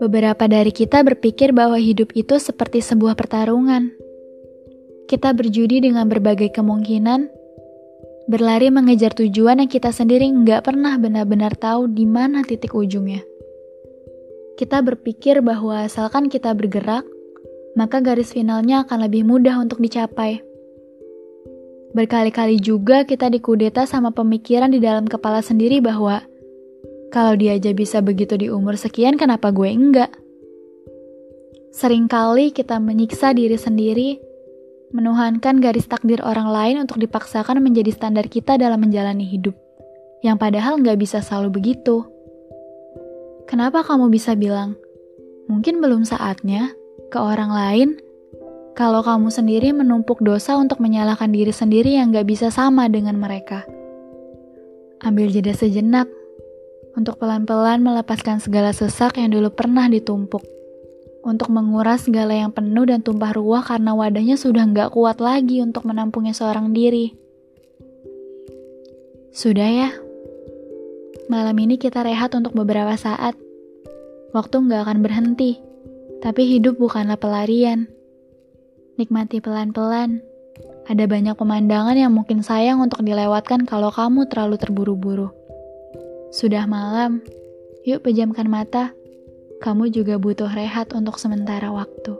Beberapa dari kita berpikir bahwa hidup itu seperti sebuah pertarungan. Kita berjudi dengan berbagai kemungkinan, berlari mengejar tujuan yang kita sendiri nggak pernah benar-benar tahu di mana titik ujungnya. Kita berpikir bahwa asalkan kita bergerak, maka garis finalnya akan lebih mudah untuk dicapai. Berkali-kali juga kita dikudeta sama pemikiran di dalam kepala sendiri bahwa kalau dia aja bisa begitu di umur sekian, kenapa gue enggak? Seringkali kita menyiksa diri sendiri, menuhankan garis takdir orang lain untuk dipaksakan menjadi standar kita dalam menjalani hidup, yang padahal nggak bisa selalu begitu. Kenapa kamu bisa bilang, mungkin belum saatnya ke orang lain, kalau kamu sendiri menumpuk dosa untuk menyalahkan diri sendiri yang nggak bisa sama dengan mereka? Ambil jeda sejenak, untuk pelan-pelan melepaskan segala sesak yang dulu pernah ditumpuk, untuk menguras segala yang penuh dan tumpah ruah karena wadahnya sudah nggak kuat lagi untuk menampungnya seorang diri. Sudah ya, malam ini kita rehat untuk beberapa saat. Waktu nggak akan berhenti, tapi hidup bukanlah pelarian. Nikmati pelan-pelan. Ada banyak pemandangan yang mungkin sayang untuk dilewatkan kalau kamu terlalu terburu-buru. Sudah malam, yuk pejamkan mata. Kamu juga butuh rehat untuk sementara waktu.